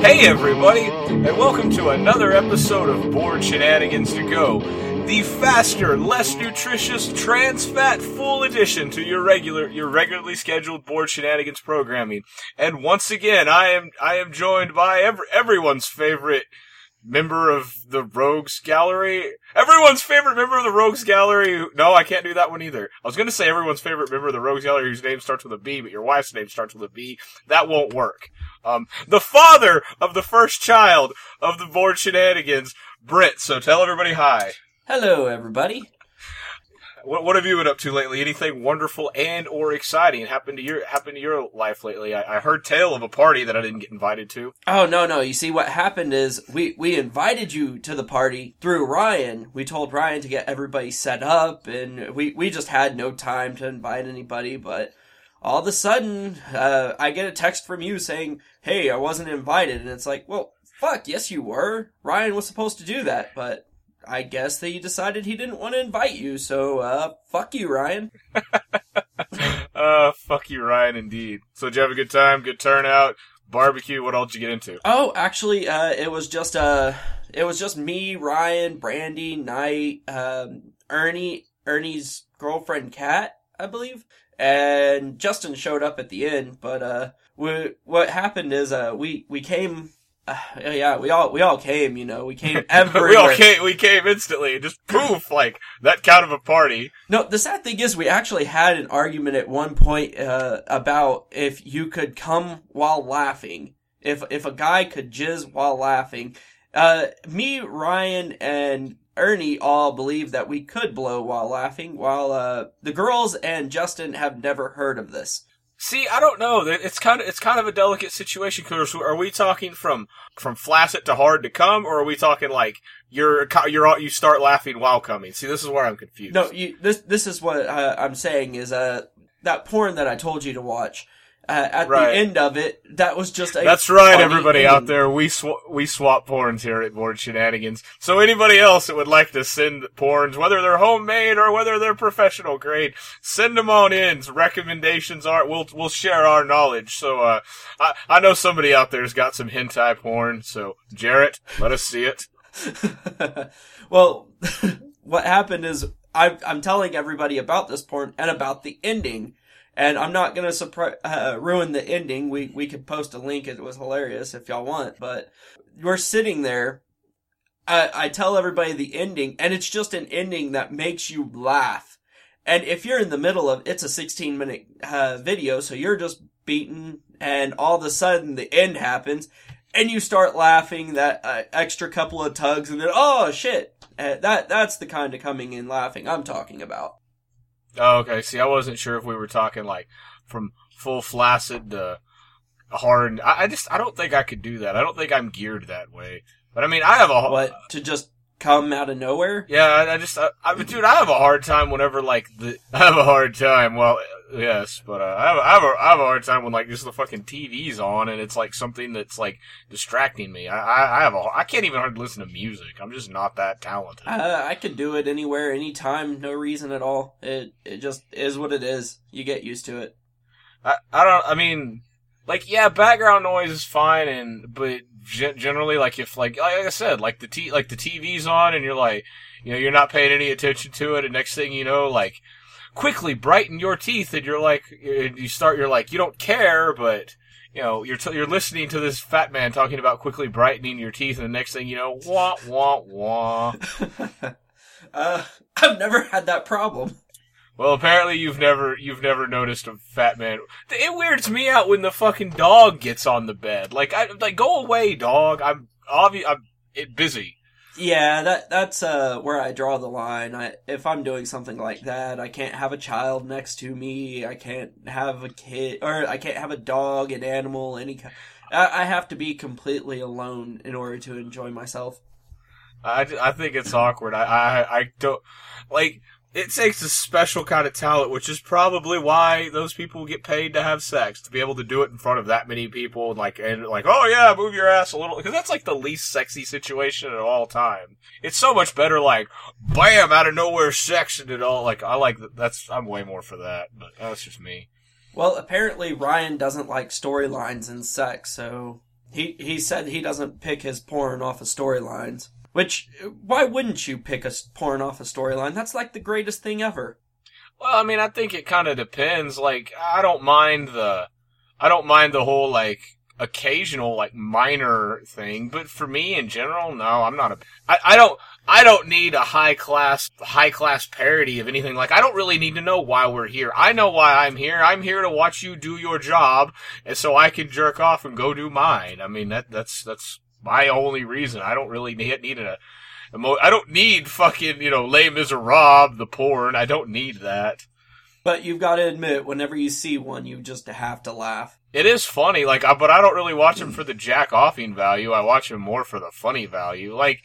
Hey, everybody, and welcome to another episode of Board Shenanigans to Go, the faster, less nutritious, trans fat full addition to your regular, your regularly scheduled Board Shenanigans programming. And once again, I am, I am joined by every, everyone's favorite member of the Rogues Gallery. Everyone's favorite member of the Rogues Gallery. who- No, I can't do that one either. I was going to say everyone's favorite member of the Rogues Gallery whose name starts with a B, but your wife's name starts with a B. That won't work. Um, the father of the first child of the board shenanigans, Brent. So tell everybody hi. Hello, everybody. What, what have you been up to lately? Anything wonderful and or exciting happened to your happened to your life lately? I, I heard tale of a party that I didn't get invited to. Oh no, no. You see, what happened is we we invited you to the party through Ryan. We told Ryan to get everybody set up, and we we just had no time to invite anybody. But all of a sudden, uh, I get a text from you saying, "Hey, I wasn't invited," and it's like, well, fuck, yes, you were. Ryan was supposed to do that, but. I guess that he decided he didn't want to invite you, so uh fuck you, Ryan. Uh, fuck you, Ryan. Indeed. So did you have a good time? Good turnout. Barbecue. What else did you get into? Oh, actually, uh, it was just uh, it was just me, Ryan, Brandy, Knight, um, Ernie, Ernie's girlfriend, Kat, I believe, and Justin showed up at the end. But uh, we, what happened is uh, we we came. Uh, yeah, we all we all came. You know, we came everywhere. we all came. We came instantly. Just poof, like that kind of a party. No, the sad thing is, we actually had an argument at one point uh, about if you could come while laughing. If if a guy could jizz while laughing, uh, me, Ryan, and Ernie all believe that we could blow while laughing, while uh, the girls and Justin have never heard of this. See, I don't know. It's kind of it's kind of a delicate situation. Cause are we talking from from flaccid to hard to come, or are we talking like you're you're you start laughing while coming? See, this is where I'm confused. No, you, this this is what uh, I'm saying is uh that porn that I told you to watch. Uh, at Right. the end of it, that was just a That's right, everybody out there. We sw- we swap porns here at Board Shenanigans. So anybody else that would like to send porns, whether they're homemade or whether they're professional grade, send them on in. Recommendations are we'll we'll share our knowledge. So uh, I I know somebody out there's got some hentai porn. So Jarrett, let us see it. well, what happened is I, I'm telling everybody about this porn and about the ending, and I'm not gonna uh, ruin the ending. We we could post a link. It was hilarious if y'all want, but we're sitting there. I, I tell everybody the ending, and it's just an ending that makes you laugh. And if you're in the middle of it's a 16 minute uh, video, so you're just beaten, and all of a sudden the end happens, and you start laughing that uh, extra couple of tugs and then oh shit Uh, that that's the kind of coming in laughing i'm talking about Oh, okay. See, I wasn't sure if we were talking like from full flaccid to hard. I, I just I don't think I could do that. I don't think I'm geared that way. But I mean, I have a what to just come out of nowhere Yeah, I, I just, I, I, dude, I have a hard time whenever like the, I have a hard time. Well, yes, but uh, I have, I have, a, I have a hard time when like just the fucking TV's on and it's like something that's like distracting me. I, I, I have a, I can't even hardly listen to music. I'm just not that talented. uh, i could do it anywhere anytime no reason at all it it just is what it is you get used to it I, I don't, I mean, like, yeah, background noise is fine and, but gen- generally, like, if, like, like I said, like the T, like the TV's on and you're like, you know, you're not paying any attention to it and next thing you know, like, quickly brighten your teeth and you're like, you start, you're like, you don't care, but, you know, you're, t- you're listening to this fat man talking about quickly brightening your teeth and the next thing you know, wah, wah, wah. uh i've never had that problem Well, apparently you've never you've never noticed a fat man. It weirds me out when the fucking dog gets on the bed. Like I like go away, dog. I'm obvious. I'm it, busy. Yeah, that that's uh where I draw the line. I if I'm doing something like that, I can't have a child next to me. I can't have a kid, or I can't have a dog, an animal, any kind. I, I have to be completely alone in order to enjoy myself. I, I think it's awkward. I, I I don't like. It takes a special kind of talent, which is probably why those people get paid to have sex to be able to do it in front of that many people, and like and like, oh yeah, move your ass a little, because that's like the least sexy situation at all time. It's so much better, like, bam, out of nowhere, sex and it all. Like, I like that. That's I'm way more for that, but oh, that's just me. Well, apparently Ryan doesn't like storylines in sex, so he he said he doesn't pick his porn off of storylines. Which, why wouldn't you pick a porn off a storyline? That's like the greatest thing ever. Well, I mean, I think it kind of depends. Like, I don't mind the, I don't mind the whole like occasional like minor thing, but for me in general, no, I'm not a. I, I don't. I don't need a high class, high class parody of anything. Like, I don't really need to know why we're here. I know why I'm here. I'm here to watch you do your job, and so I can jerk off and go do mine. I mean, that that's that's my only reason. I don't really need need a. I don't need fucking you know Les Miserables the porn. I don't need that. But you've got to admit, whenever you see one, you just have to laugh. It is funny, like, but I don't really watch them for the jack offing value. I watch them more for the funny value. Like,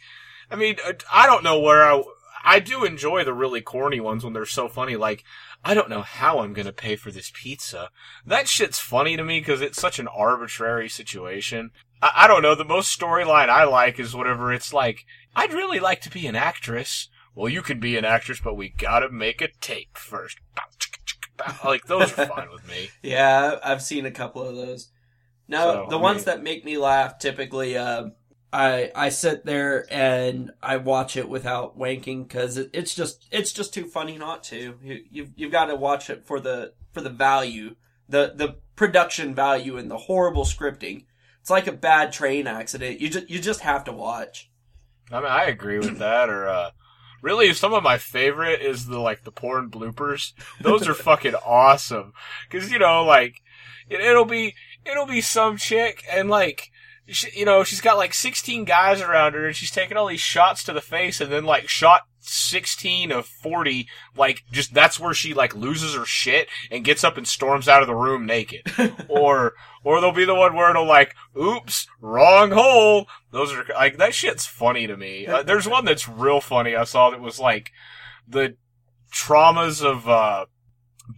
I mean, uh, I don't know where I. I do enjoy the really corny ones when they're so funny. Like, I don't know how I'm gonna pay for this pizza. That shit's funny to me because it's such an arbitrary situation. I, I don't know. The most storyline I like is whatever it's like. I'd really like to be an actress. Well, you can be an actress, but we gotta make a tape first. Like those are fine with me. Yeah, I've seen a couple of those. Now, so, the I ones mean, that make me laugh typically, uh, I I sit there and I watch it without wanking because it, it's just it's just too funny not to. You you've, you've got to watch it for the for the value, the the production value, and the horrible scripting. It's like a bad train accident. You just you just have to watch. I mean, I agree with that. Or uh, really, some of my favorite is the like the porn bloopers. Those are fucking awesome because you know, like it, it'll be it'll be some chick and like she, you know, she's got like 16 guys around her and she's taking all these shots to the face and then like shot 16 of 40, like just that's where she like loses her shit and gets up and storms out of the room naked. or, or there'll be the one where it'll like, oops, wrong hole. Those are like, that shit's funny to me. Uh, there's one that's real funny I saw that was like the traumas of, uh,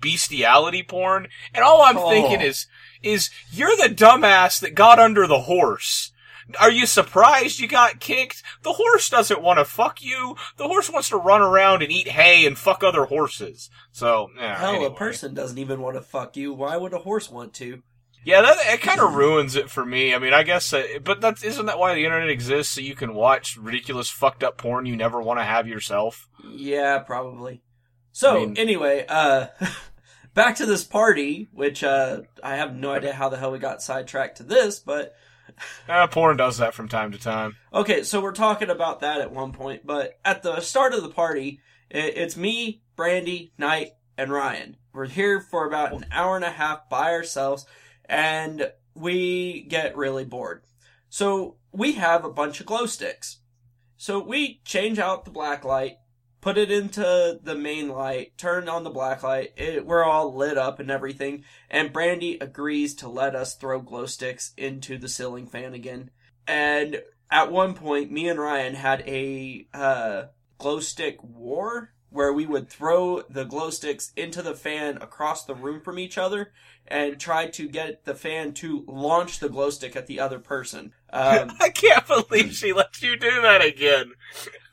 bestiality porn. And all I'm oh. thinking is, is you're the dumbass that got under the horse. Are you surprised you got kicked? The horse doesn't want to fuck you. The horse wants to run around and eat hay and fuck other horses. So, yeah, hell, anyway. a person doesn't even want to fuck you. Why would a horse want to? Yeah, that it kind of ruins it for me. I mean, I guess, uh, but that isn't that why the internet exists so you can watch ridiculous fucked up porn you never want to have yourself? Yeah, probably. So I mean, anyway, uh back to this party, which uh, I have no idea how the hell we got sidetracked to this, but uh, porn does that from time to time. Okay, so we're talking about that at one point, but at the start of the party, it's me, Brandy, Knight, and Ryan. We're here for about an hour and a half by ourselves, and we get really bored. So we have a bunch of glow sticks. So we change out the black light, put it into the main light, turn on the black light. It, we're all lit up and everything. And Brandy agrees to let us throw glow sticks into the ceiling fan again. And at one point, me and Ryan had a uh, glow stick war where we would throw the glow sticks into the fan across the room from each other and try to get the fan to launch the glow stick at the other person. Um, I can't believe she let you do that again.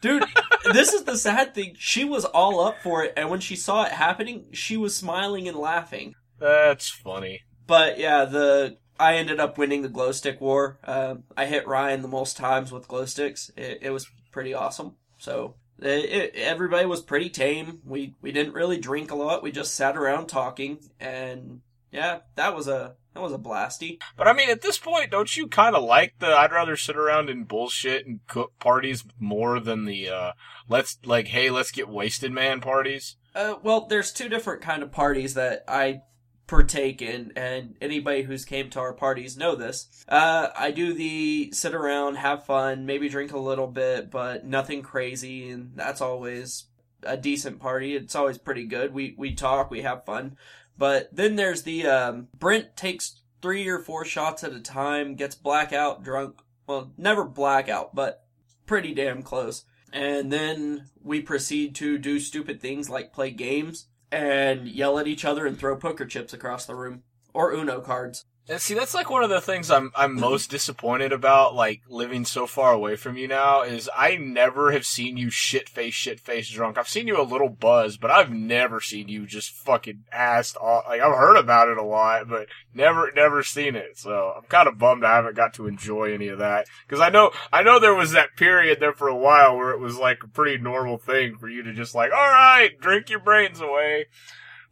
Dude, this is the sad thing. She was all up for it, and when she saw it happening, she was smiling and laughing. That's funny. But yeah, the I ended up winning the glow stick war. Uh, I hit Ryan the most times with glow sticks. It, it was pretty awesome. So it, it, everybody was pretty tame. We we didn't really drink a lot. We just sat around talking, and yeah, that was a that was a blasty. But I mean, at this point, don't you kind of like the I'd rather sit around and bullshit and cook parties more than the uh let's like hey let's get wasted man parties? Uh, well, there's two different kind of parties that I partake in, and anybody who's came to our parties know this. Uh, I do the sit around, have fun, maybe drink a little bit, but nothing crazy, and that's always a decent party. It's always pretty good. We we talk, we have fun. But then there's the um, Brent takes three or four shots at a time, gets blackout drunk. Well, never blackout, but pretty damn close. And then we proceed to do stupid things like play games and yell at each other and throw poker chips across the room or Uno cards. And see, that's like one of the things I'm I'm most disappointed about, like living so far away from you now, is I never have seen you shit face, shit face drunk. I've seen you a little buzz, but I've never seen you just fucking assed off. Like I've heard about it a lot, but never never seen it. So I'm kind of bummed I haven't got to enjoy any of that because I know I know there was that period there for a while where it was like a pretty normal thing for you to just like, all right, drink your brains away.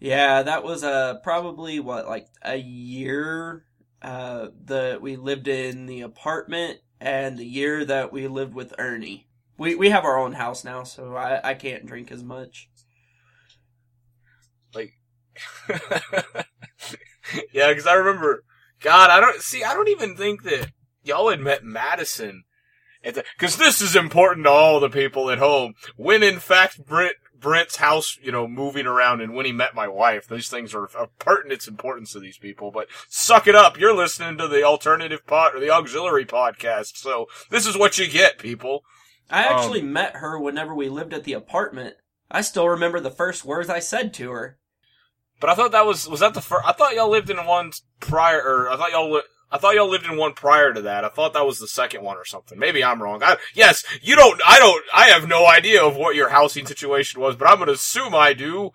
Yeah, that was uh probably what like a year uh the we lived in the apartment and the year that we lived with Ernie. We we have our own house now, so I I can't drink as much. Like Yeah, because I remember God, I don't see I don't even think that y'all had met Madison because this is important to all the people at home. When in fact Brent Brent's house, you know, moving around and when he met my wife. These things are of pertinent importance to these people, but suck it up. You're listening to the alternative pod or the auxiliary podcast. So this is what you get, people. I actually um, met her whenever we lived at the apartment. I still remember the first words I said to her. But I thought that was, was that the first, I thought y'all lived in one prior, or I thought y'all I thought y'all lived in one prior to that. I thought that was the second one or something. Maybe I'm wrong. I, yes, you don't, I don't, I have no idea of what your housing situation was, but I'm gonna assume I do.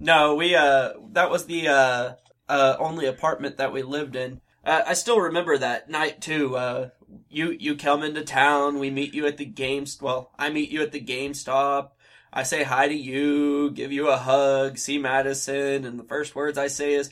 No, we, uh, that was the, uh, uh, only apartment that we lived in. Uh, I still remember that night too. Uh, you, you come into town, we meet you at the game, well, I meet you at the GameStop. I say hi to you, give you a hug, see Madison, and the first words I say is,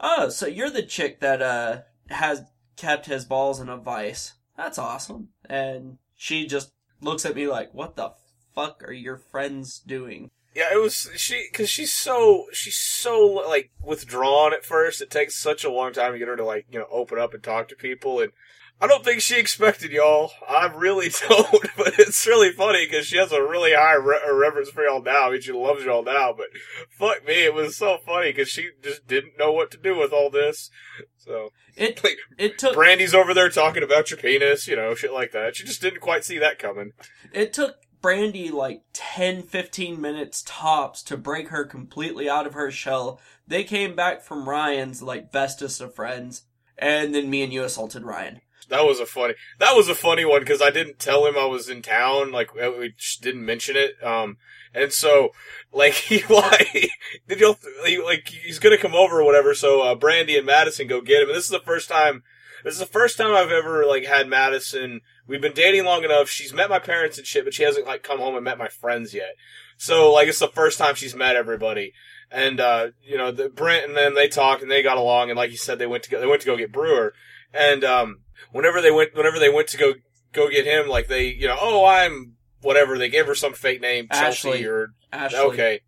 Oh, so you're the chick that, uh, has kept his balls in a vice. That's awesome. And she just looks at me like, what the fuck are your friends doing? Yeah, it was she because she's so she's so like withdrawn at first. It takes such a long time to get her to like you know open up and talk to people, and I don't think she expected y'all. I really don't, but it's really funny because she has a really high re- reverence for y'all now. I mean, she loves y'all now, but fuck me, it was so funny because she just didn't know what to do with all this. So it like, it took Brandy's over there talking about your penis, you know, shit like that. She just didn't quite see that coming. It took Brandy like 10, 15 minutes tops to break her completely out of her shell. They came back from Ryan's like bestest of friends, and then me and you assaulted Ryan. That was a funny. That was a funny one because I didn't tell him I was in town. Like we didn't mention it. Um, and so like he like did you he, like he's gonna come over or whatever. So uh, Brandy and Madison go get him. And this is the first time. This is the first time I've ever like had Madison. We've been dating long enough. She's met my parents and shit, but she hasn't like come home and met my friends yet. So like it's the first time she's met everybody. And uh, you know, the Brent and then they talked and they got along and like you said, they went to go they went to go get Brewer. And um whenever they went, whenever they went to go go get him, like they, you know, oh, I'm whatever. They gave her some fake name, Ashley. Chelsea or Ashley. okay,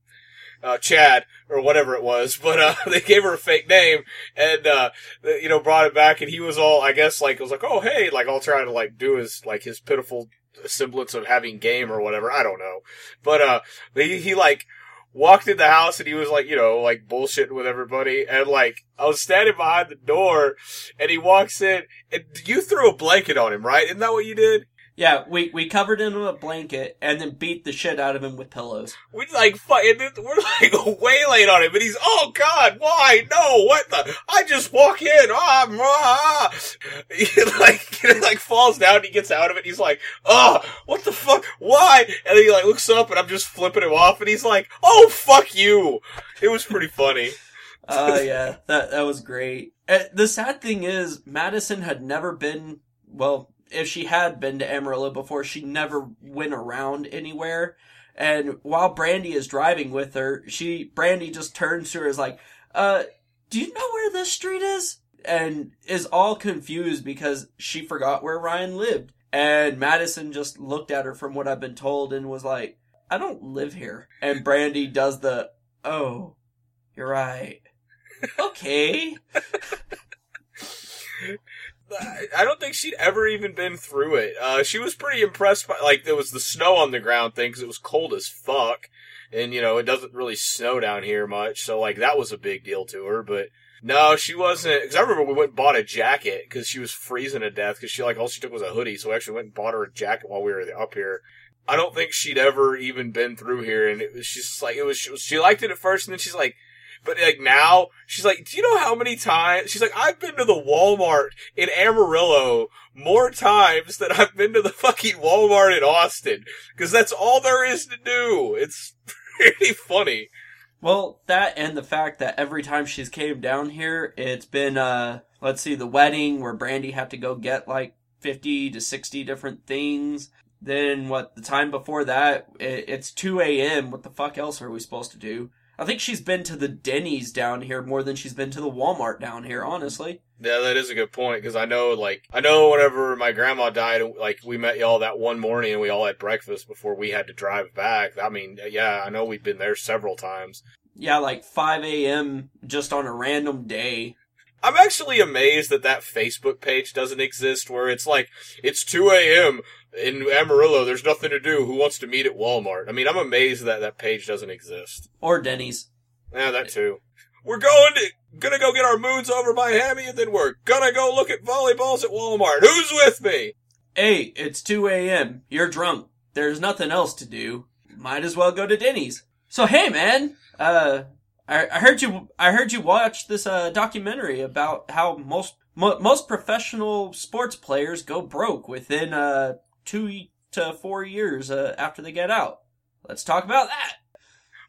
uh, Chad or whatever it was. But uh, they gave her a fake name and uh, you know brought it back, and he was all, I guess, like it was like, oh hey, like all trying to like do his like his pitiful semblance of having game or whatever. I don't know, but uh, he he like walked in the house and he was like, you know, like bullshitting with everybody. And like, I was standing behind the door and he walks in and you threw a blanket on him, right? Isn't that what you did? Yeah, we, we covered him in a blanket and then beat the shit out of him with pillows. We like fucking, we're like way late on him, and he's, oh god, why? No, what the? I just walk in, ah, ah. He like, he like falls down, he gets out of it, he's like, oh, what the fuck? Why? And then he like looks up, and I'm just flipping him off, and he's like, oh, fuck you. It was pretty funny. Oh uh, yeah, that that was great. Uh, the sad thing is, Madison had never been well if she had been to Amarillo before, she never went around anywhere. And while Brandy is driving with her, she Brandy just turns to her is like, "Uh, do you know where this street is?" And is all confused because she forgot where Ryan lived. And Madison just looked at her from what I've been told and was like, "I don't live here." And Brandy does the, "Oh, you're right." okay. I don't think she'd ever even been through it. Uh, she was pretty impressed by, like, there was the snow on the ground thing because it was cold as fuck. And, you know, it doesn't really snow down here much. So, like, that was a big deal to her. But, no, she wasn't. Because I remember we went and bought a jacket because she was freezing to death because she, like, all she took was a hoodie. So we actually went and bought her a jacket while we were up here. I don't think she'd ever even been through here, and it was just like it was. She, she liked it at first, and then she's like, but like now, she's like, do you know how many times? She's like, I've been to the Walmart in Amarillo more times than I've been to the fucking Walmart in Austin, because that's all there is to do. It's pretty funny. Well, that and the fact that every time she's came down here, it's been uh let's see, the wedding where Brandy had to go get like fifty to sixty different things. Then what? The time before that, it, it's two a.m. What the fuck else are we supposed to do? I think she's been to the Denny's down here more than she's been to the Walmart down here. Honestly. Yeah, that is a good point because I know, like, I know whenever my grandma died, like, we met y'all that one morning and we all had breakfast before we had to drive back. I mean, yeah, I know we've been there several times. Yeah, like 5 a.m. just on a random day. I'm actually amazed that that Facebook page doesn't exist where it's like, it's 2 a.m. in Amarillo, there's nothing to do. Who wants to meet at Walmart? I mean, I'm amazed that that page doesn't exist. Or Denny's. Yeah, that too. We're going to, gonna go get our moons over My Hammy and then we're gonna go look at volleyballs at Walmart. Who's with me? Hey, it's 2 a.m. You're drunk. There's nothing else to do. Might as well go to Denny's. So hey man, uh, I, I heard you. I heard you watch this uh, documentary about how most mo- most professional sports players go broke within uh, two to four years uh, after they get out. Let's talk about that.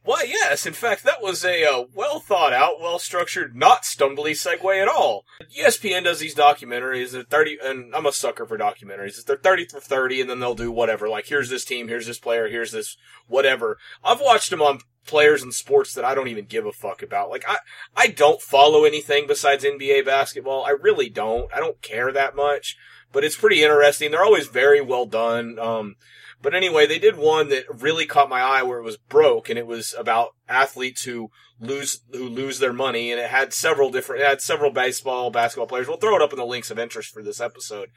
Why, yes. In fact, that was a uh, well thought out, well structured, not stumbly segue at all. ESPN does these documentaries. They're thirty, and I'm a sucker for documentaries. They're thirty for thirty, and then they'll do whatever. Like, here's this team, here's this player, here's this whatever. I've watched them on players and sports that I don't even give a fuck about. Like, I I don't follow anything besides NBA basketball. I really don't. I don't care that much. But it's pretty interesting. They're always very well done. Um, but anyway, they did one that really caught my eye where it was broke and it was about athletes who lose, who lose their money and it had several different, it had several baseball, basketball players. We'll throw it up in the links of interest for this episode.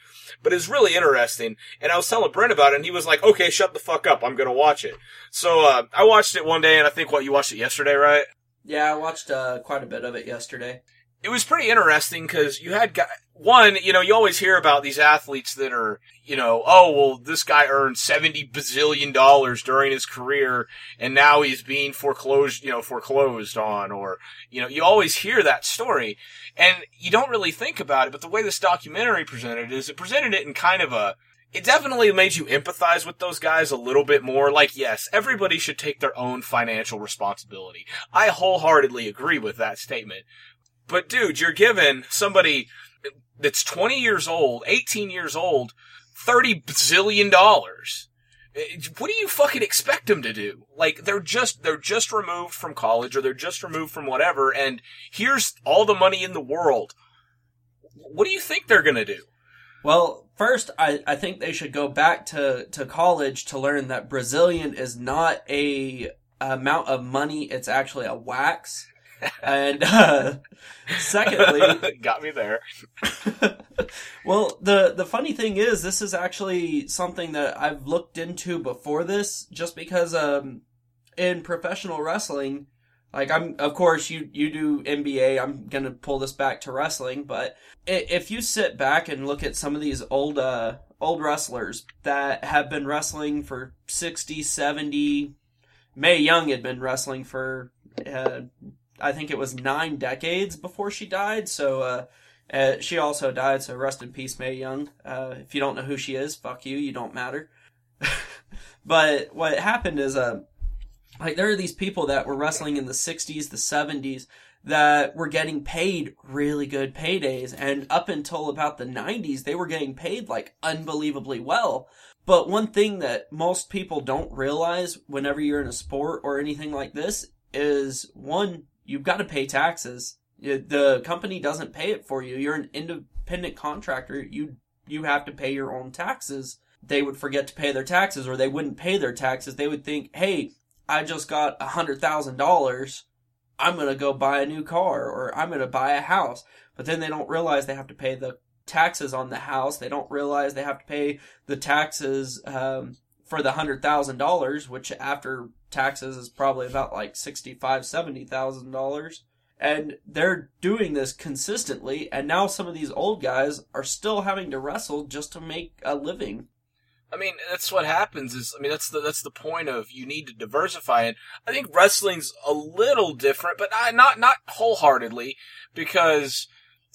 But it's really interesting. And I was telling Brent about it and he was like, okay, shut the fuck up. I'm going to watch it. So, uh, I watched it one day and I think what you watched it yesterday, right? Yeah, I watched uh, quite a bit of it yesterday. It was pretty interesting because you had guys, one, you know, you always hear about these athletes that are, you know, oh, well, this guy earned 70 bazillion dollars during his career and now he's being foreclosed, you know, foreclosed on or, you know, you always hear that story and you don't really think about it. But the way this documentary presented it is it presented it in kind of a, it definitely made you empathize with those guys a little bit more. Like, yes, everybody should take their own financial responsibility. I wholeheartedly agree with that statement. But dude, you're given somebody that's 20 years old, 18 years old, 30 bazillion dollars. Eh, what do you fucking expect them to do? Like they're just they're just removed from college or they're just removed from whatever and here's all the money in the world. What do you think they're going to do? Well, first, I, I think they should go back to, to college to learn that Brazilian is not a amount of money; it's actually a wax and uh, secondly, got me there. well, the the funny thing is, this is actually something that I've looked into before this, just because um, in professional wrestling, like I'm, of course, you you do NBA. I'm gonna pull this back to wrestling, but if you sit back and look at some of these old uh, old wrestlers that have been wrestling for 60, 70, Mae Young had been wrestling for uh, I think it was nine decades before she died. So uh, uh, she also died. So rest in peace, Mae Young. Uh, if you don't know who she is, fuck you. You don't matter. but what happened is, uh, like there are these people that were wrestling in the '60s, the '70s that were getting paid really good paydays, and up until about the '90s, they were getting paid like unbelievably well. But one thing that most people don't realize whenever you're in a sport or anything like this is one, you've got to pay taxes. The company doesn't pay it for you. You're an independent contractor. You you have to pay your own taxes. They would forget to pay their taxes, or they wouldn't pay their taxes. They would think, "Hey, I just got a hundred thousand dollars. I'm gonna go buy a new car, or I'm gonna buy a house." But then they don't realize they have to pay the taxes on the house. They don't realize they have to pay the taxes um, for the hundred thousand dollars, which after taxes is probably about like sixty five, seventy thousand dollars. And they're doing this consistently, and now some of these old guys are still having to wrestle just to make a living. I mean, that's what happens. Is I mean, that's the that's the point of you need to diversify. And I think wrestling's a little different, but not not wholeheartedly because.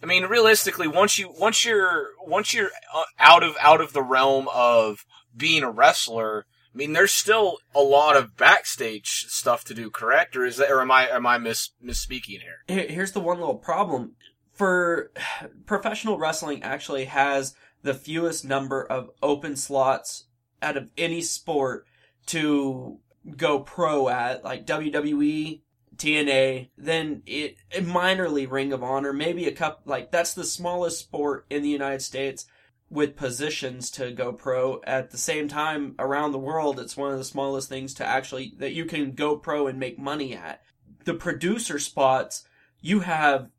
I mean, realistically, once you once you're once you're uh, out of out of the realm of being a wrestler, I mean, there's still a lot of backstage stuff to do, correct? Or is that, or am I am I mis misspeaking here? Here's the one little problem for professional wrestling. Actually, has the fewest number of open slots out of any sport to go pro at, like WWE, TNA, then it, minorly Ring of Honor, maybe a cup like that's the smallest sport in the United States with positions to go pro. At the same time, around the world, it's one of the smallest things to actually that you can go pro and make money at. The producer spots, you have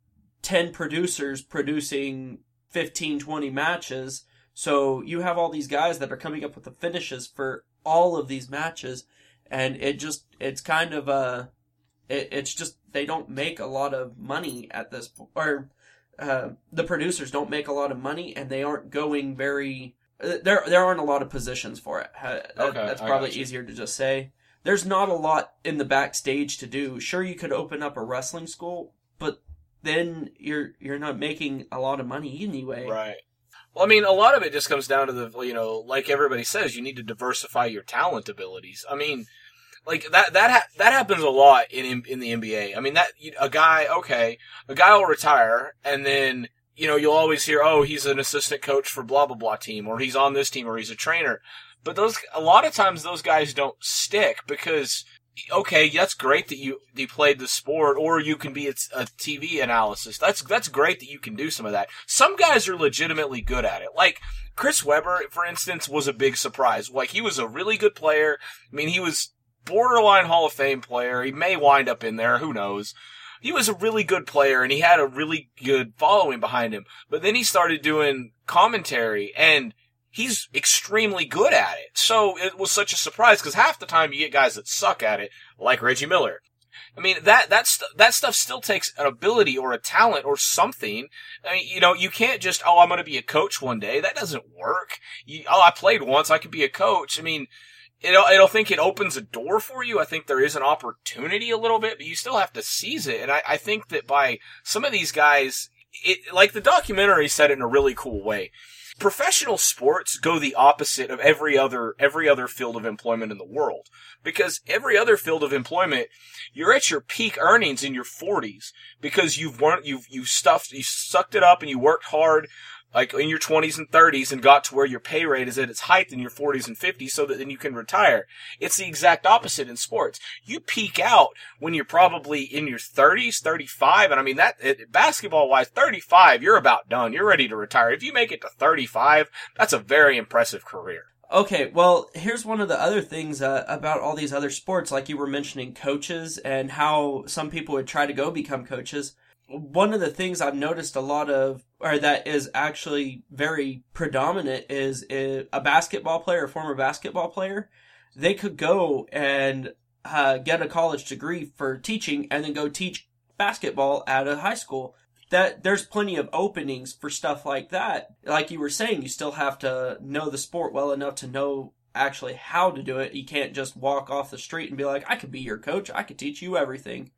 10 producers producing 15, 20 matches. So you have all these guys that are coming up with the finishes for all of these matches. And it just, it's kind of a, it, it's just, they don't make a lot of money at this, or uh, the producers don't make a lot of money and they aren't going very uh, there there aren't a lot of positions for it. okay, that's probably easier to just say. There's not a lot in the backstage to do. Sure, you could open up a wrestling school, but then you're you're not making a lot of money anyway. Right. Well, I mean, a lot of it just comes down to the you know, like everybody says, you need to diversify your talent abilities. I mean, like that that ha- that happens a lot in in the NBA. I mean that a guy okay, a guy will retire and then you know you'll always hear oh he's an assistant coach for blah blah blah team or he's on this team or he's a trainer. But those a lot of times those guys don't stick because okay, that's great that you you played the sport, or you can be a, a, TV analysis. That's that's great that you can do some of that. Some guys are legitimately good at it. Like Chris Webber, for instance, was a big surprise. Like he was a really good player. I mean, he was borderline Hall of Fame player. He may wind up in there. Who knows? He was a really good player and he had a really good following behind him. But then he started doing commentary and he's extremely good at it. So it was such a surprise because half the time you get guys that suck at it, like Reggie Miller. I mean, that, that's, that stuff still takes an ability or a talent or something. I mean, you know, you can't just, oh, I'm going to be a coach one day. That doesn't work. You, oh, I played once. I could be a coach. I mean, it'll, it'll think it opens a door for you. I think there is an opportunity a little bit, but you still have to seize it. And I, I think that by some of these guys, it, like the documentary said it in a really cool way. Professional sports go the opposite of every other, every other field of employment in the world. Because every other field of employment, you're at your peak earnings in your 40s because you've, you've, you've stuffed, you sucked it up and you worked hard like in your 20s and 30s and got to where your pay rate is at its height in your 40s and 50s so that then you can retire. It's the exact opposite in sports. You peak out when you're probably in your 30s, 35, and I mean that basketball wise, 35, you're about done. You're ready to retire. If you make it to 35, that's a very impressive career. Okay, well, here's one of the other things uh, about all these other sports, like you were mentioning coaches and how some people would try to go become coaches one of the things I've noticed a lot of, or that is actually very predominant, is, a basketball player, a former basketball player. They could go and uh, get a college degree for teaching and then go teach basketball at a high school. That there's plenty of openings for stuff like that. Like you were saying, you still have to know the sport well enough to know actually how to do it. You can't just walk off the street and be like, "I could be your coach. I could teach you everything."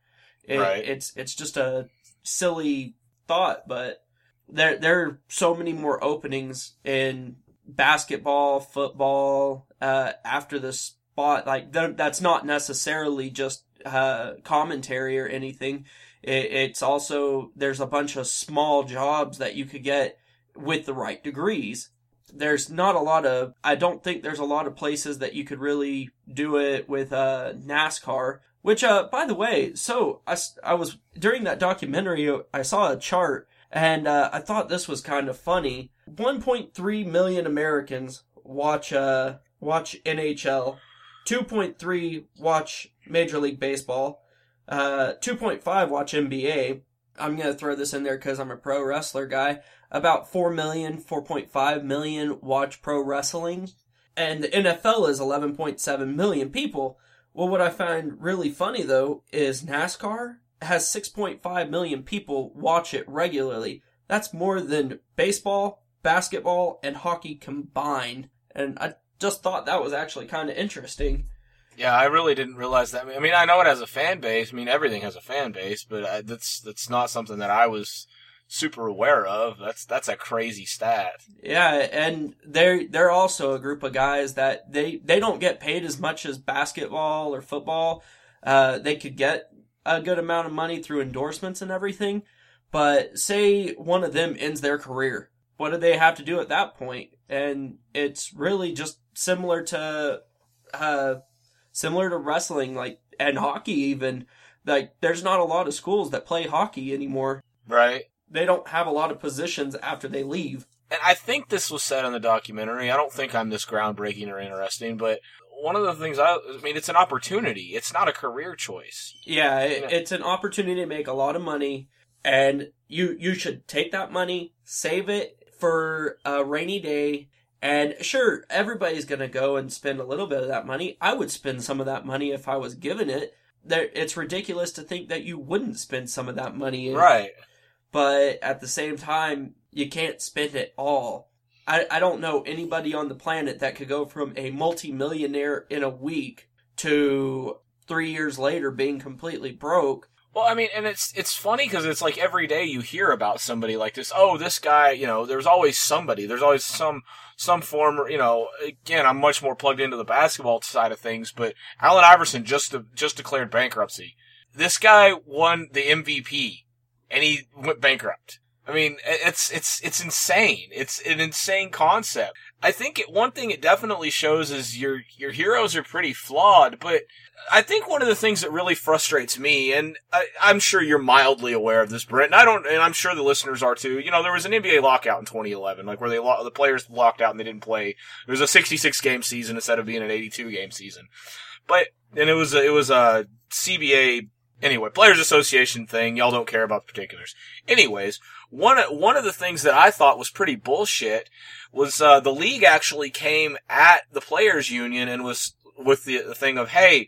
It, right. It's it's just a silly thought, but there there are so many more openings in basketball, football, uh, after the spot. Like that's not necessarily just uh, commentary or anything. It, it's also there's a bunch of small jobs that you could get with the right degrees. There's not a lot of. I don't think there's a lot of places that you could really do it with uh, NASCAR which, uh, by the way, so I, I was, during that documentary, I saw a chart and, uh, I thought this was kind of funny. 1.3 million Americans watch, uh, watch NHL. 2.3 watch Major League Baseball. Uh, 2.5 watch NBA. I'm gonna throw this in there because I'm a pro wrestler guy. About 4 million, 4.5 million watch pro wrestling. And the NFL is 11.7 million people. Well, what I find really funny though is NASCAR has 6.5 million people watch it regularly. That's more than baseball, basketball, and hockey combined. And I just thought that was actually kind of interesting. Yeah, I really didn't realize that. I mean, I know it has a fan base. I mean, everything has a fan base, but I, that's that's not something that I was super aware of. That's that's a crazy stat. Yeah, and they're they're also a group of guys that they they don't get paid as much as basketball or football. Uh, they could get a good amount of money through endorsements and everything, but say one of them ends their career, what do they have to do at that point? And it's really just similar to uh, similar to wrestling, like and hockey even. Like, there's not a lot of schools that play hockey anymore. Right. They don't have a lot of positions after they leave. And I think this was said in the documentary. I don't think I'm this groundbreaking or interesting, but one of the things I, I mean, it's an opportunity. It's not a career choice. Yeah, it, it's an opportunity to make a lot of money, and you you should take that money, save it for a rainy day. And sure, everybody's gonna go and spend a little bit of that money. I would spend some of that money if I was given it. There, it's ridiculous to think that you wouldn't spend some of that money. Right. But at the same time, you can't spend it all. I, I don't know anybody on the planet that could go from a multimillionaire in a week to three years later being completely broke. Well, I mean, and it's it's funny because it's like every day you hear about somebody like this. Oh, this guy, you know, there's always somebody. There's always some some former, you know. Again, I'm much more plugged into the basketball side of things, but Allen Iverson just just declared bankruptcy. This guy won the MVP, and he went bankrupt. I mean, it's it's it's insane. It's an insane concept. I think it, one thing it definitely shows is your your heroes are pretty flawed, but I think one of the things that really frustrates me, and I, am sure you're mildly aware of this, Brent, and I don't, and I'm sure the listeners are too. You know, there was an NBA lockout in 2011, like where they lo- the players locked out and they didn't play. It was a 66 game season instead of being an 82 game season, but and it was a, it was a CBA Anyway, Players Association thing, y'all don't care about the particulars. Anyways, one one of the things that I thought was pretty bullshit was uh, the league actually came at the players union and was with the, the thing of hey,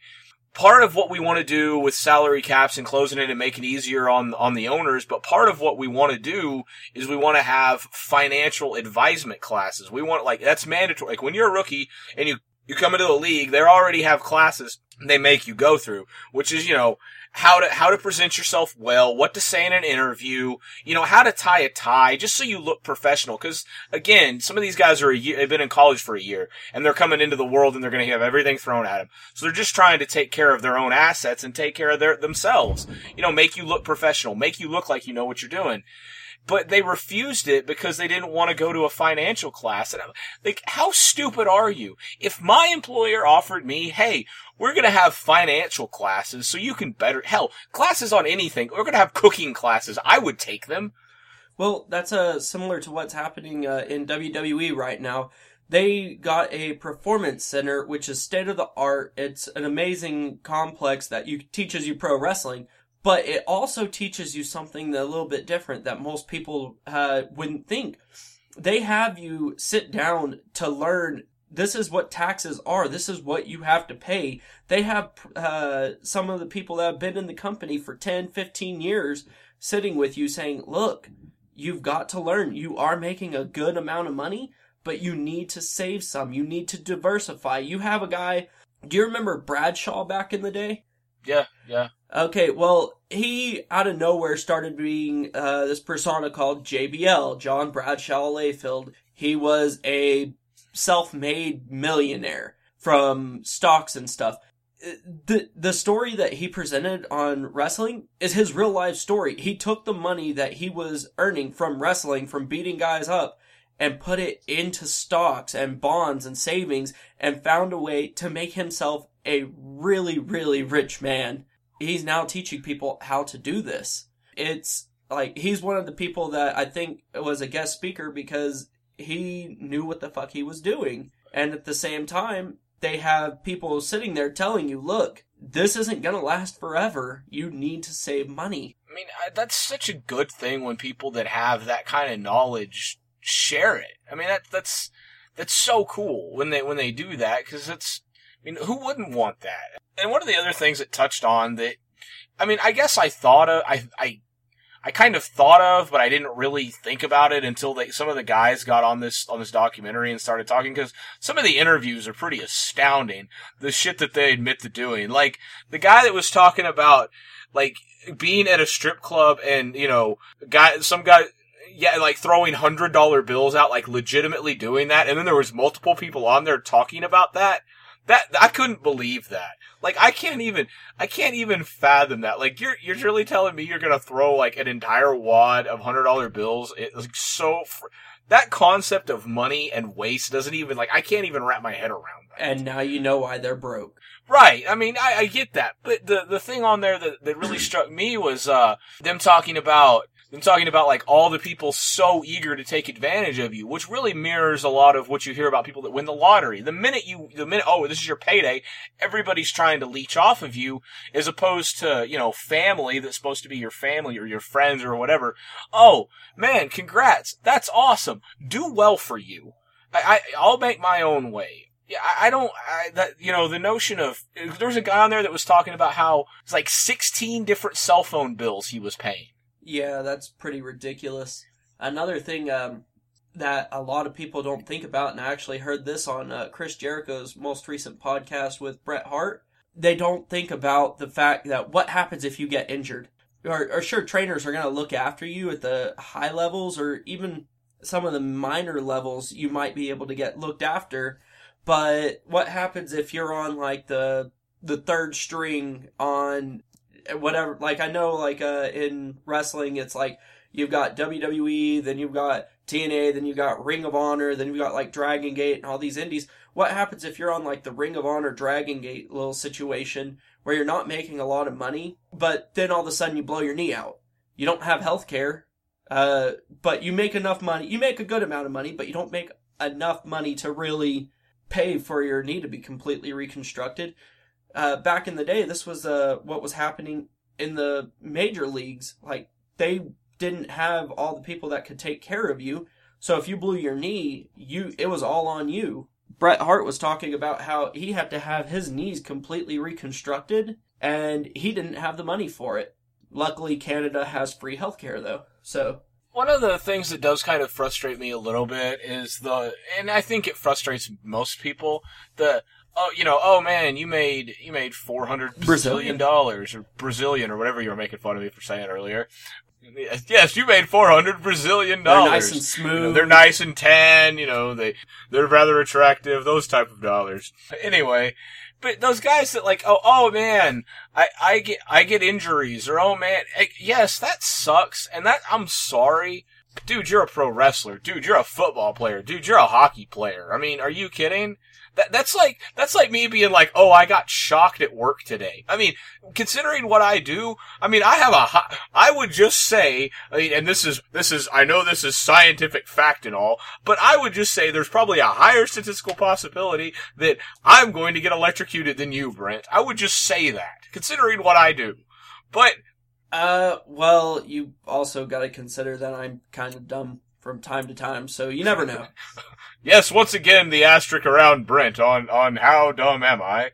part of what we want to do with salary caps and closing it and making it easier on on the owners, but part of what we want to do is we want to have financial advisement classes. We want like that's mandatory. Like when you're a rookie and you you come into the league, they already have classes they make you go through, which is you know how to how to present yourself well, what to say in an interview, you know, how to tie a tie, just so you look professional. Because again, some of these guys are a year, have been in college for a year, and they're coming into the world and they're going to have everything thrown at them. So they're just trying to take care of their own assets and take care of their themselves. You know, make you look professional, make you look like you know what you're doing but they refused it because they didn't want to go to a financial class. And I'm like, how stupid are you? If my employer offered me, hey, we're going to have financial classes so you can better, hell, classes on anything. We're going to have cooking classes. I would take them. Well, that's uh, similar to what's happening uh, in WWE right now. They got a performance center, which is state of the art. It's an amazing complex that you teaches you pro wrestling but it also teaches you something a little bit different that most people uh, wouldn't think. They have you sit down to learn this is what taxes are. This is what you have to pay. They have uh, some of the people that have been in the company for 10, 15 years sitting with you saying, look, you've got to learn. You are making a good amount of money, but you need to save some. You need to diversify. You have a guy, do you remember Bradshaw back in the day? Yeah, yeah. Okay, well, he out of nowhere started being uh, this persona called JBL, John Bradshaw Layfield. He was a self-made millionaire from stocks and stuff. The the story that he presented on wrestling is his real life story. He took the money that he was earning from wrestling, from beating guys up, and put it into stocks and bonds and savings and found a way to make himself a really, really rich man he's now teaching people how to do this. It's like he's one of the people that I think was a guest speaker because he knew what the fuck he was doing. And at the same time, they have people sitting there telling you, look, this isn't going to last forever. You need to save money. I mean, that's such a good thing when people that have that kind of knowledge share it. I mean, that, that's, that's so cool when they, when they do that because it's, I mean, who wouldn't want that? And one of the other things it touched on that, I mean, I guess I thought of, I, I, I kind of thought of, but I didn't really think about it until they, some of the guys got on this on this documentary and started talking because some of the interviews are pretty astounding. The shit that they admit to doing, like the guy that was talking about like being at a strip club and you know, guy some guy yeah, like throwing hundred dollar bills out, like legitimately doing that, and then there was multiple people on there talking about that. That I couldn't believe that. Like I can't even I can't even fathom that. Like you're you're really telling me you're gonna throw like an entire wad of hundred dollar bills? It's like so. Fr- that concept of money and waste doesn't even like I can't even wrap my head around that. And now you know why they're broke. Right. I mean, I, I get that, but the the thing on there that, that really struck me was uh them talking about them talking about like all the people so eager to take advantage of you, which really mirrors a lot of what you hear about people that win the lottery. The minute you, the minute, oh, this is your payday, everybody's trying to leech off of you, as opposed to, you know, family that's supposed to be your family or your friends or whatever. Oh, man, congrats. That's awesome. Do well for you. I, I I'll make my own way. Yeah, I, don't. I, that you know the notion of there was a guy on there that was talking about how it's like sixteen different cell phone bills he was paying. Yeah, that's pretty ridiculous. Another thing um, that a lot of people don't think about, and I actually heard this on uh, Chris Jericho's most recent podcast with Bret Hart. They don't think about the fact that what happens if you get injured. Or, or sure, trainers are going to look after you at the high levels, or even some of the minor levels, you might be able to get looked after but what happens if you're on like the the third string on whatever? Like I know, like uh, in wrestling, it's like you've got WWE, then you've got TNA, then you've got Ring of Honor, then you've got like Dragon Gate and all these indies. What happens if you're on like the Ring of Honor Dragon Gate little situation where you're not making a lot of money, but then all of a sudden you blow your knee out? You don't have health care, uh, but you make enough money. You make a good amount of money, but you don't make enough money to really pay for your knee to be completely reconstructed. Uh, back in the day, this was uh, what was happening in the major leagues. Like they didn't have all the people that could take care of you. So if you blew your knee, you it was all on you. Bret Hart was talking about how he had to have his knees completely reconstructed and he didn't have the money for it. Luckily Canada has free healthcare though. So one of the things that does kind of frustrate me a little bit is the, and I think it frustrates most people, the, oh, you know, oh man, you made, you made 400 Brazilian dollars, or Brazilian, or whatever you were making fun of me for saying earlier. Yes, you made 400 Brazilian dollars. They're nice and smooth. You know, they're nice and tan, you know, they, they're rather attractive, those type of dollars. Anyway, but those guys that like, oh, oh man, I, I get, I get injuries, or oh man, I, yes, that sucks, and that, I'm sorry. Dude, you're a pro wrestler. Dude, you're a football player. Dude, you're a hockey player. I mean, are you kidding? That, that's like, that's like me being like, oh, I got shocked at work today. I mean, considering what I do, I mean, I have a, I would just say, I mean, and this is, this is, I know this is scientific fact and all, but I would just say there's probably a higher statistical possibility that I'm going to get electrocuted than you, Brent. I would just say that, considering what I do. But, uh, well, you also gotta consider that I'm kind of dumb from time to time, so you never know. yes, once again, the asterisk around Brent on, on how dumb am I?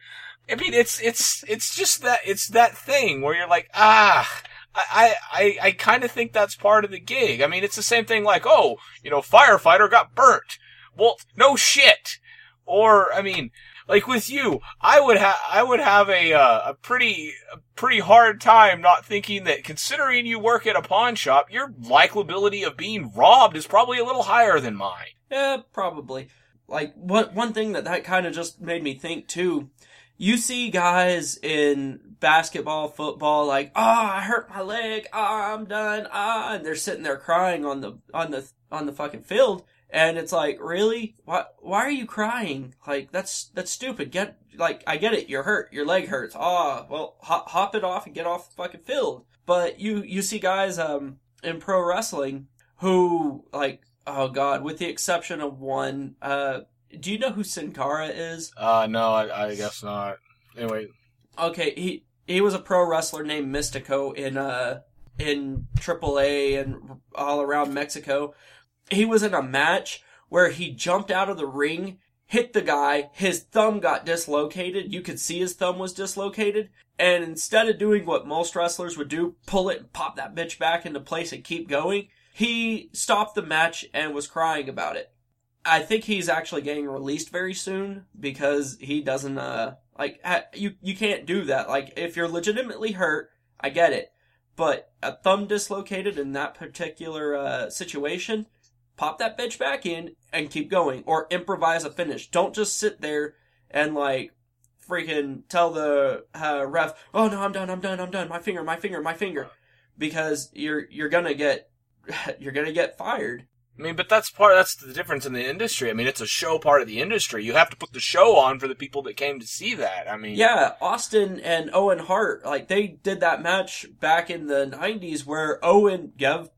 I mean, it's, it's, it's just that, it's that thing where you're like, ah, I, I, I kind of think that's part of the gig. I mean, it's the same thing like, oh, you know, firefighter got burnt. Well, no shit. Or, I mean, like with you, I would have I would have a uh, a pretty a pretty hard time not thinking that considering you work at a pawn shop, your likability of being robbed is probably a little higher than mine. Yeah, probably. Like one one thing that that kind of just made me think too. You see guys in basketball, football, like, oh, I hurt my leg, oh, I'm done, ah, and they're sitting there crying on the on the on the fucking field and it's like, really? Why, why are you crying? Like, that's, that's stupid. Get, like, I get it. You're hurt. Your leg hurts. Ah, oh, well, hop, hop it off and get off the fucking field. But you, you see guys, um, in pro wrestling who, like, oh god, with the exception of one, uh, do you know who Sin Cara is? Uh, no, I, I guess not. Anyway. Okay, he, he was a pro wrestler named Místico in, uh, in AAA and all around Mexico he was in a match where he jumped out of the ring hit the guy. His thumb got dislocated. You could see his thumb was dislocated. And instead of doing what most wrestlers would do, pull it and pop that bitch back into place and keep going, he stopped the match and was crying about it. I think he's actually getting released very soon because he doesn't, uh, like, ha- you, you can't do that. Like, if you're legitimately hurt, I get it. But a thumb dislocated in that particular, uh, situation, pop that bitch back in and keep going or improvise a finish. Don't just sit there and like freaking tell the uh, ref, "Oh no, I'm done, I'm done, I'm done. My finger, my finger, my finger," because you're you're gonna get you're gonna get fired. I mean, but that's part. That's the difference in the industry. I mean, it's a show part of the industry. You have to put the show on for the people that came to see that. I mean, Yeah, Austin and Owen Hart, like they did that match back in the '90s where Owen gave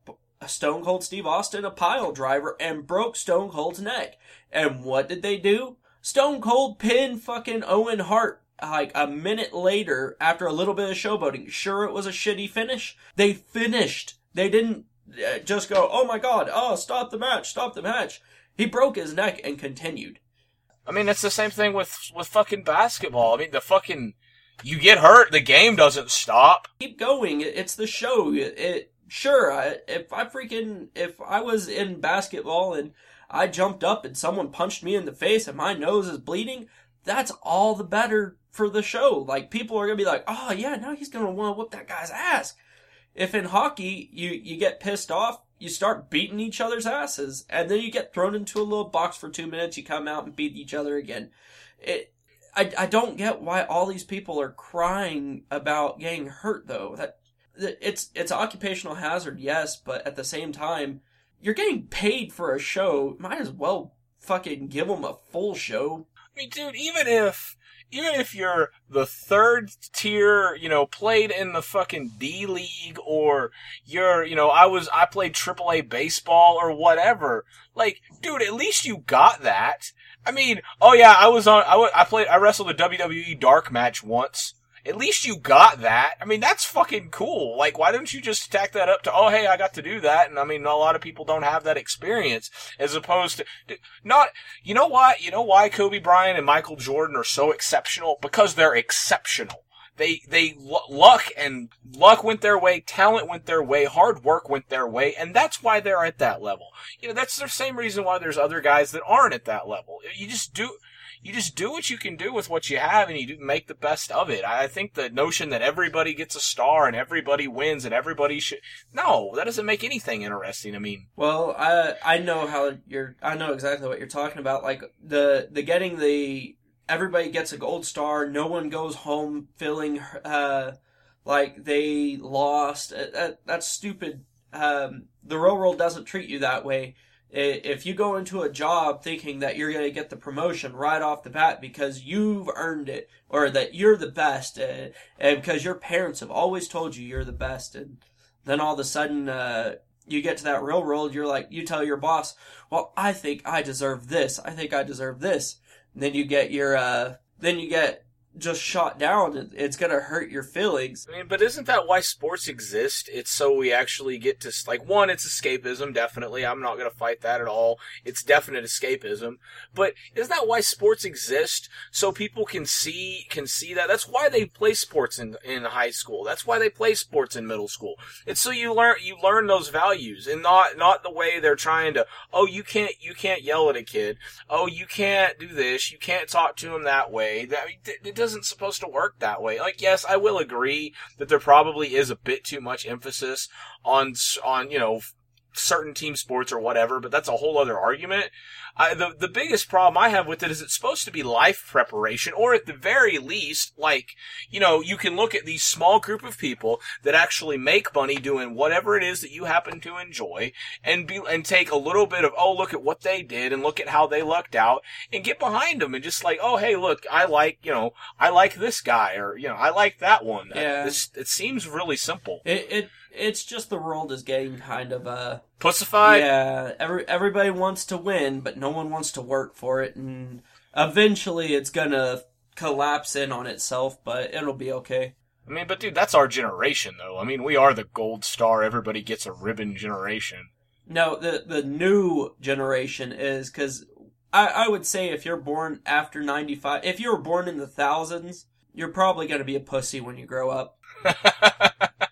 Stone Cold Steve Austin a pile driver and broke Stone Cold's neck. And what did they do? Stone Cold pinned fucking Owen Hart like a minute later after a little bit of showboating. Sure, it was a shitty finish. They finished. They didn't uh, just go, oh my god, oh, stop the match, stop the match. He broke his neck and continued. I mean, it's the same thing with with fucking basketball. I mean, the fucking you get hurt, the game doesn't stop. keep going. It's the show. It, it sure. I, if I freaking if I was in basketball and I jumped up and someone punched me in the face and my nose is bleeding, that's all the better for the show. Like people are gonna be like, oh yeah, now he's gonna want to whoop that guy's ass. If in hockey you you get pissed off, you start beating each other's asses, and then you get thrown into a little box for two minutes. You come out and beat each other again. It I, I don't get why all these people are crying about getting hurt though. That it's it's occupational hazard, yes, but at the same time, you're getting paid for a show. Might as well fucking give them a full show. I mean, dude, even if even if you're the third tier, you know, played in the fucking D League, or you're, you know, I was I played AAA baseball or whatever. Like, dude, at least you got that. I mean, oh yeah, I was on. I, I played. I wrestled a WWE dark match once. At least you got that. I mean, that's fucking cool. Like, why don't you just tack that up to, oh, hey, I got to do that. And I mean, a lot of people don't have that experience as opposed to, not, you know why, you know why Kobe Bryant and Michael Jordan are so exceptional? Because they're exceptional. They, they, luck and luck went their way, talent went their way, hard work went their way, and that's why they're at that level. You know, that's the same reason why there's other guys that aren't at that level. You just do, you just do what you can do with what you have and you make the best of it. I think the notion that everybody gets a star and everybody wins and everybody should, no, that doesn't make anything interesting. I mean, Well, I I know how you're. I know exactly what you're talking about. Like the the getting the everybody gets a gold star. No one goes home feeling uh like they lost. Uh, That, that's stupid. Um, the real world doesn't treat you that way. If you go into a job thinking that you're going to get the promotion right off the bat because you've earned it, or that you're the best, uh, and because your parents have always told you you're the best, and then all of a sudden uh, you get to that real world, you're like, you tell your boss, well, I think I deserve this. I think I deserve this. And then you get your, uh, then you get just shot down. It's gonna hurt your feelings. I mean, but isn't that why sports exist? It's so we actually get to like one, it's escapism, definitely. I'm not gonna fight that at all. It's definite escapism. But isn't that why sports exist? So people can see can see that. That's why they play sports in in high school. That's why they play sports in middle school. It's so you learn you learn those values and not not the way they're trying to. Oh, you can't you can't yell at a kid. Oh, you can't do this. You can't talk to him that way. That it doesn't supposed to work that way. Like, yes, I will agree that there probably is a bit too much emphasis on on you know certain team sports or whatever, but that's a whole other argument. I, the the biggest problem I have with it is it's supposed to be life preparation, or at the very least, like you know, you can look at these small group of people that actually make money doing whatever it is that you happen to enjoy, and be and take a little bit of oh look at what they did and look at how they lucked out, and get behind them and just like oh hey look I like you know I like this guy or you know I like that one. Yeah. This, it seems really simple. It, it it's just the world is getting kind of uh Pussified. yeah. Every everybody wants to win, but no one wants to work for it, and eventually it's gonna collapse in on itself. But it'll be okay. I mean, but dude, that's our generation, though. I mean, we are the gold star. Everybody gets a ribbon generation. No, the the new generation is because I, I would say if you're born after 95, if you were born in the thousands, you're probably going to be a pussy when you grow up.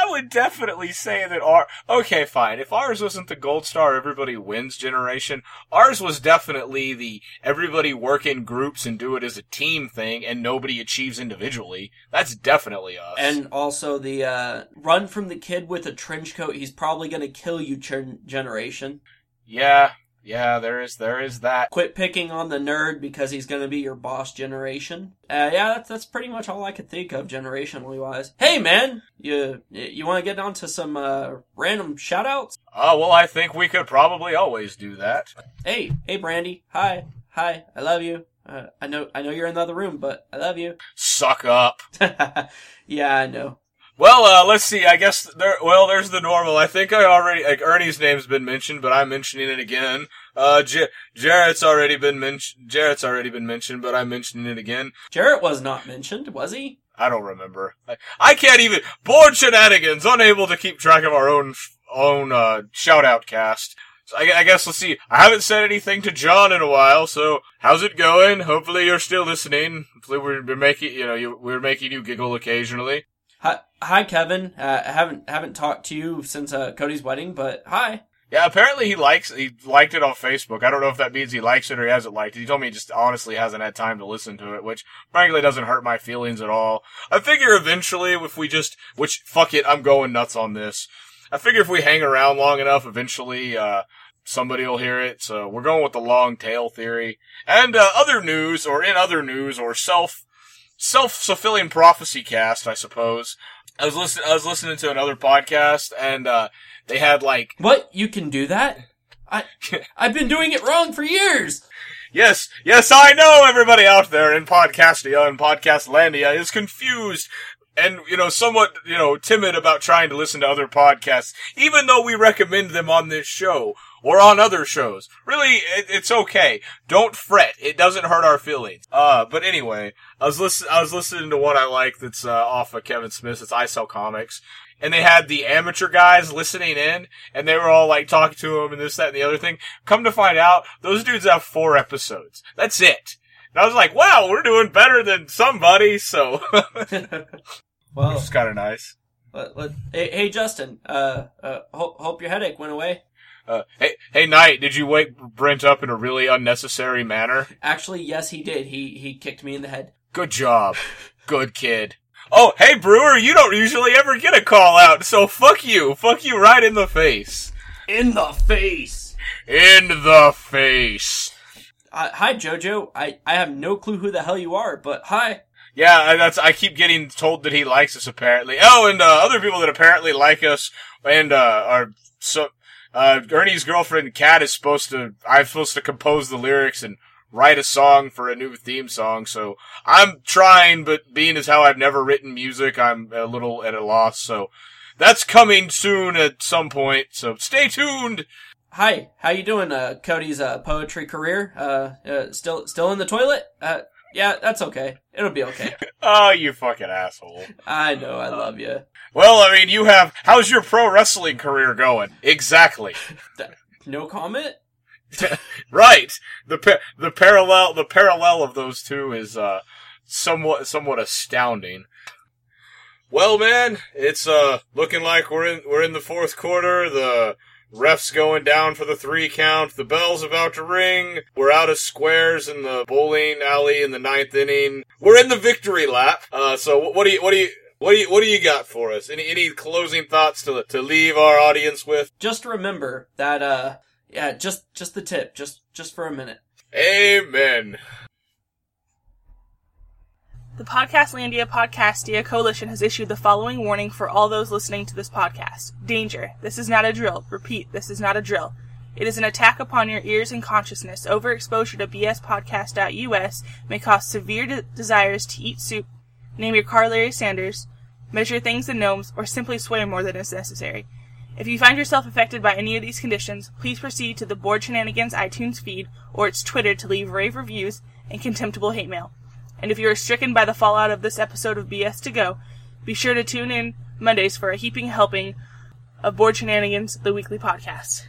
I would definitely say that our okay, fine. If ours wasn't the gold star everybody wins generation, ours was definitely the everybody work in groups and do it as a team thing, and nobody achieves individually. That's definitely us. And also the uh, run from the kid with a trench coat. He's probably going to kill you generation. yeah, yeah, there is there is that. Quit picking on the nerd because he's going to be your boss generation. Uh, yeah, that's, that's pretty much all I could think of generationally wise. Hey man, you you want to get on to some uh, random shoutouts? Oh well, I think we could probably always do that. Hey, hey Brandy, hi, hi, I love you. Uh, I know I know you're in the other room, but I love you. Suck up. yeah, I know. Well, uh, let's see. I guess there. Well, there's the normal. I think I already like Ernie's name's been mentioned, but I'm mentioning it again. Uh, J- Jarrett's already been mentioned. Jarrett's already been mentioned, but I'm mentioning it again. Jarrett was not mentioned, was he? I don't remember. I, I can't even. Bored shenanigans. Unable to keep track of our own own uh, shout out cast. So I, I guess let's see. I haven't said anything to John in a while, so how's it going? Hopefully you're still listening. Hopefully we're, we're making you know you, we're making you giggle occasionally. Hi, hi Kevin. Uh, I haven't haven't talked to you since uh, Cody's wedding, but hi. Yeah, apparently he likes he liked it on Facebook. I don't know if that means he likes it or he hasn't liked it. He told me he just honestly hasn't had time to listen to it, which frankly doesn't hurt my feelings at all. I figure eventually if we just which fuck it, I'm going nuts on this. I figure if we hang around long enough, eventually uh somebody will hear it. So we're going with the long tail theory. And uh, other news or in other news or self self-fulfilling prophecy cast, I suppose. I was listening I was listening to another podcast and uh they had like What? You can do that? I I've been doing it wrong for years. Yes, yes, I know everybody out there in Podcastia and Podcastlandia is confused and, you know, somewhat, you know, timid about trying to listen to other podcasts, even though we recommend them on this show or on other shows. Really, it, it's okay. Don't fret. It doesn't hurt our feelings. Uh, but anyway, I was listen, I was listening to one I like that's, uh, off of Kevin Smith. It's I Sell Comics. And they had the amateur guys listening in, and they were all like talking to him and this, that, and the other thing. Come to find out, those dudes have four episodes. That's it. And I was like, wow, we're doing better than somebody, so. well, it's kind of nice. Let, let, hey, hey, Justin, uh, uh, hope, hope your headache went away. Uh, hey, hey, Knight, did you wake Brent up in a really unnecessary manner? Actually, yes, he did. He, he kicked me in the head. Good job. Good kid. Oh, hey, Brewer, you don't usually ever get a call out, so fuck you. Fuck you right in the face. In the face. In the face. Uh, hi, Jojo. I, I have no clue who the hell you are, but hi. Yeah, that's. I keep getting told that he likes us. Apparently. Oh, and uh, other people that apparently like us and uh, are so. Uh, Ernie's girlfriend Kat is supposed to. I'm supposed to compose the lyrics and write a song for a new theme song. So I'm trying, but being as how I've never written music, I'm a little at a loss. So that's coming soon at some point. So stay tuned. Hi, how you doing? Uh, Cody's uh, poetry career. Uh, uh, still still in the toilet. Yeah, that's okay. It'll be okay. oh, you fucking asshole. I know. I love you. Well, I mean, you have. How's your pro wrestling career going? Exactly. no comment. right. The pa- the parallel the parallel of those two is uh somewhat somewhat astounding. Well, man, it's uh looking like we're in we're in the fourth quarter. The refs going down for the three count. The bell's about to ring. We're out of squares in the bowling alley in the ninth inning. We're in the victory lap. Uh, so what do you what do you what do you what do you got for us? Any any closing thoughts to to leave our audience with? Just remember that uh yeah, just just the tip, just just for a minute. Amen. The Podcastlandia Podcastia Coalition has issued the following warning for all those listening to this podcast. Danger. This is not a drill. Repeat, this is not a drill. It is an attack upon your ears and consciousness. Overexposure to bspodcast.us may cause severe de- desires to eat soup, name your car Larry Sanders, measure things in gnomes, or simply swear more than is necessary. If you find yourself affected by any of these conditions, please proceed to the Board Shenanigans iTunes feed or its Twitter to leave rave reviews and contemptible hate mail and if you are stricken by the fallout of this episode of BS to Go, be sure to tune in Mondays for a heaping helping of Board Shenanigans, the weekly podcast.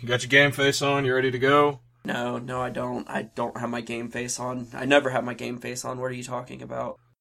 You got your game face on? You ready to go? No, no, I don't. I don't have my game face on. I never have my game face on. What are you talking about?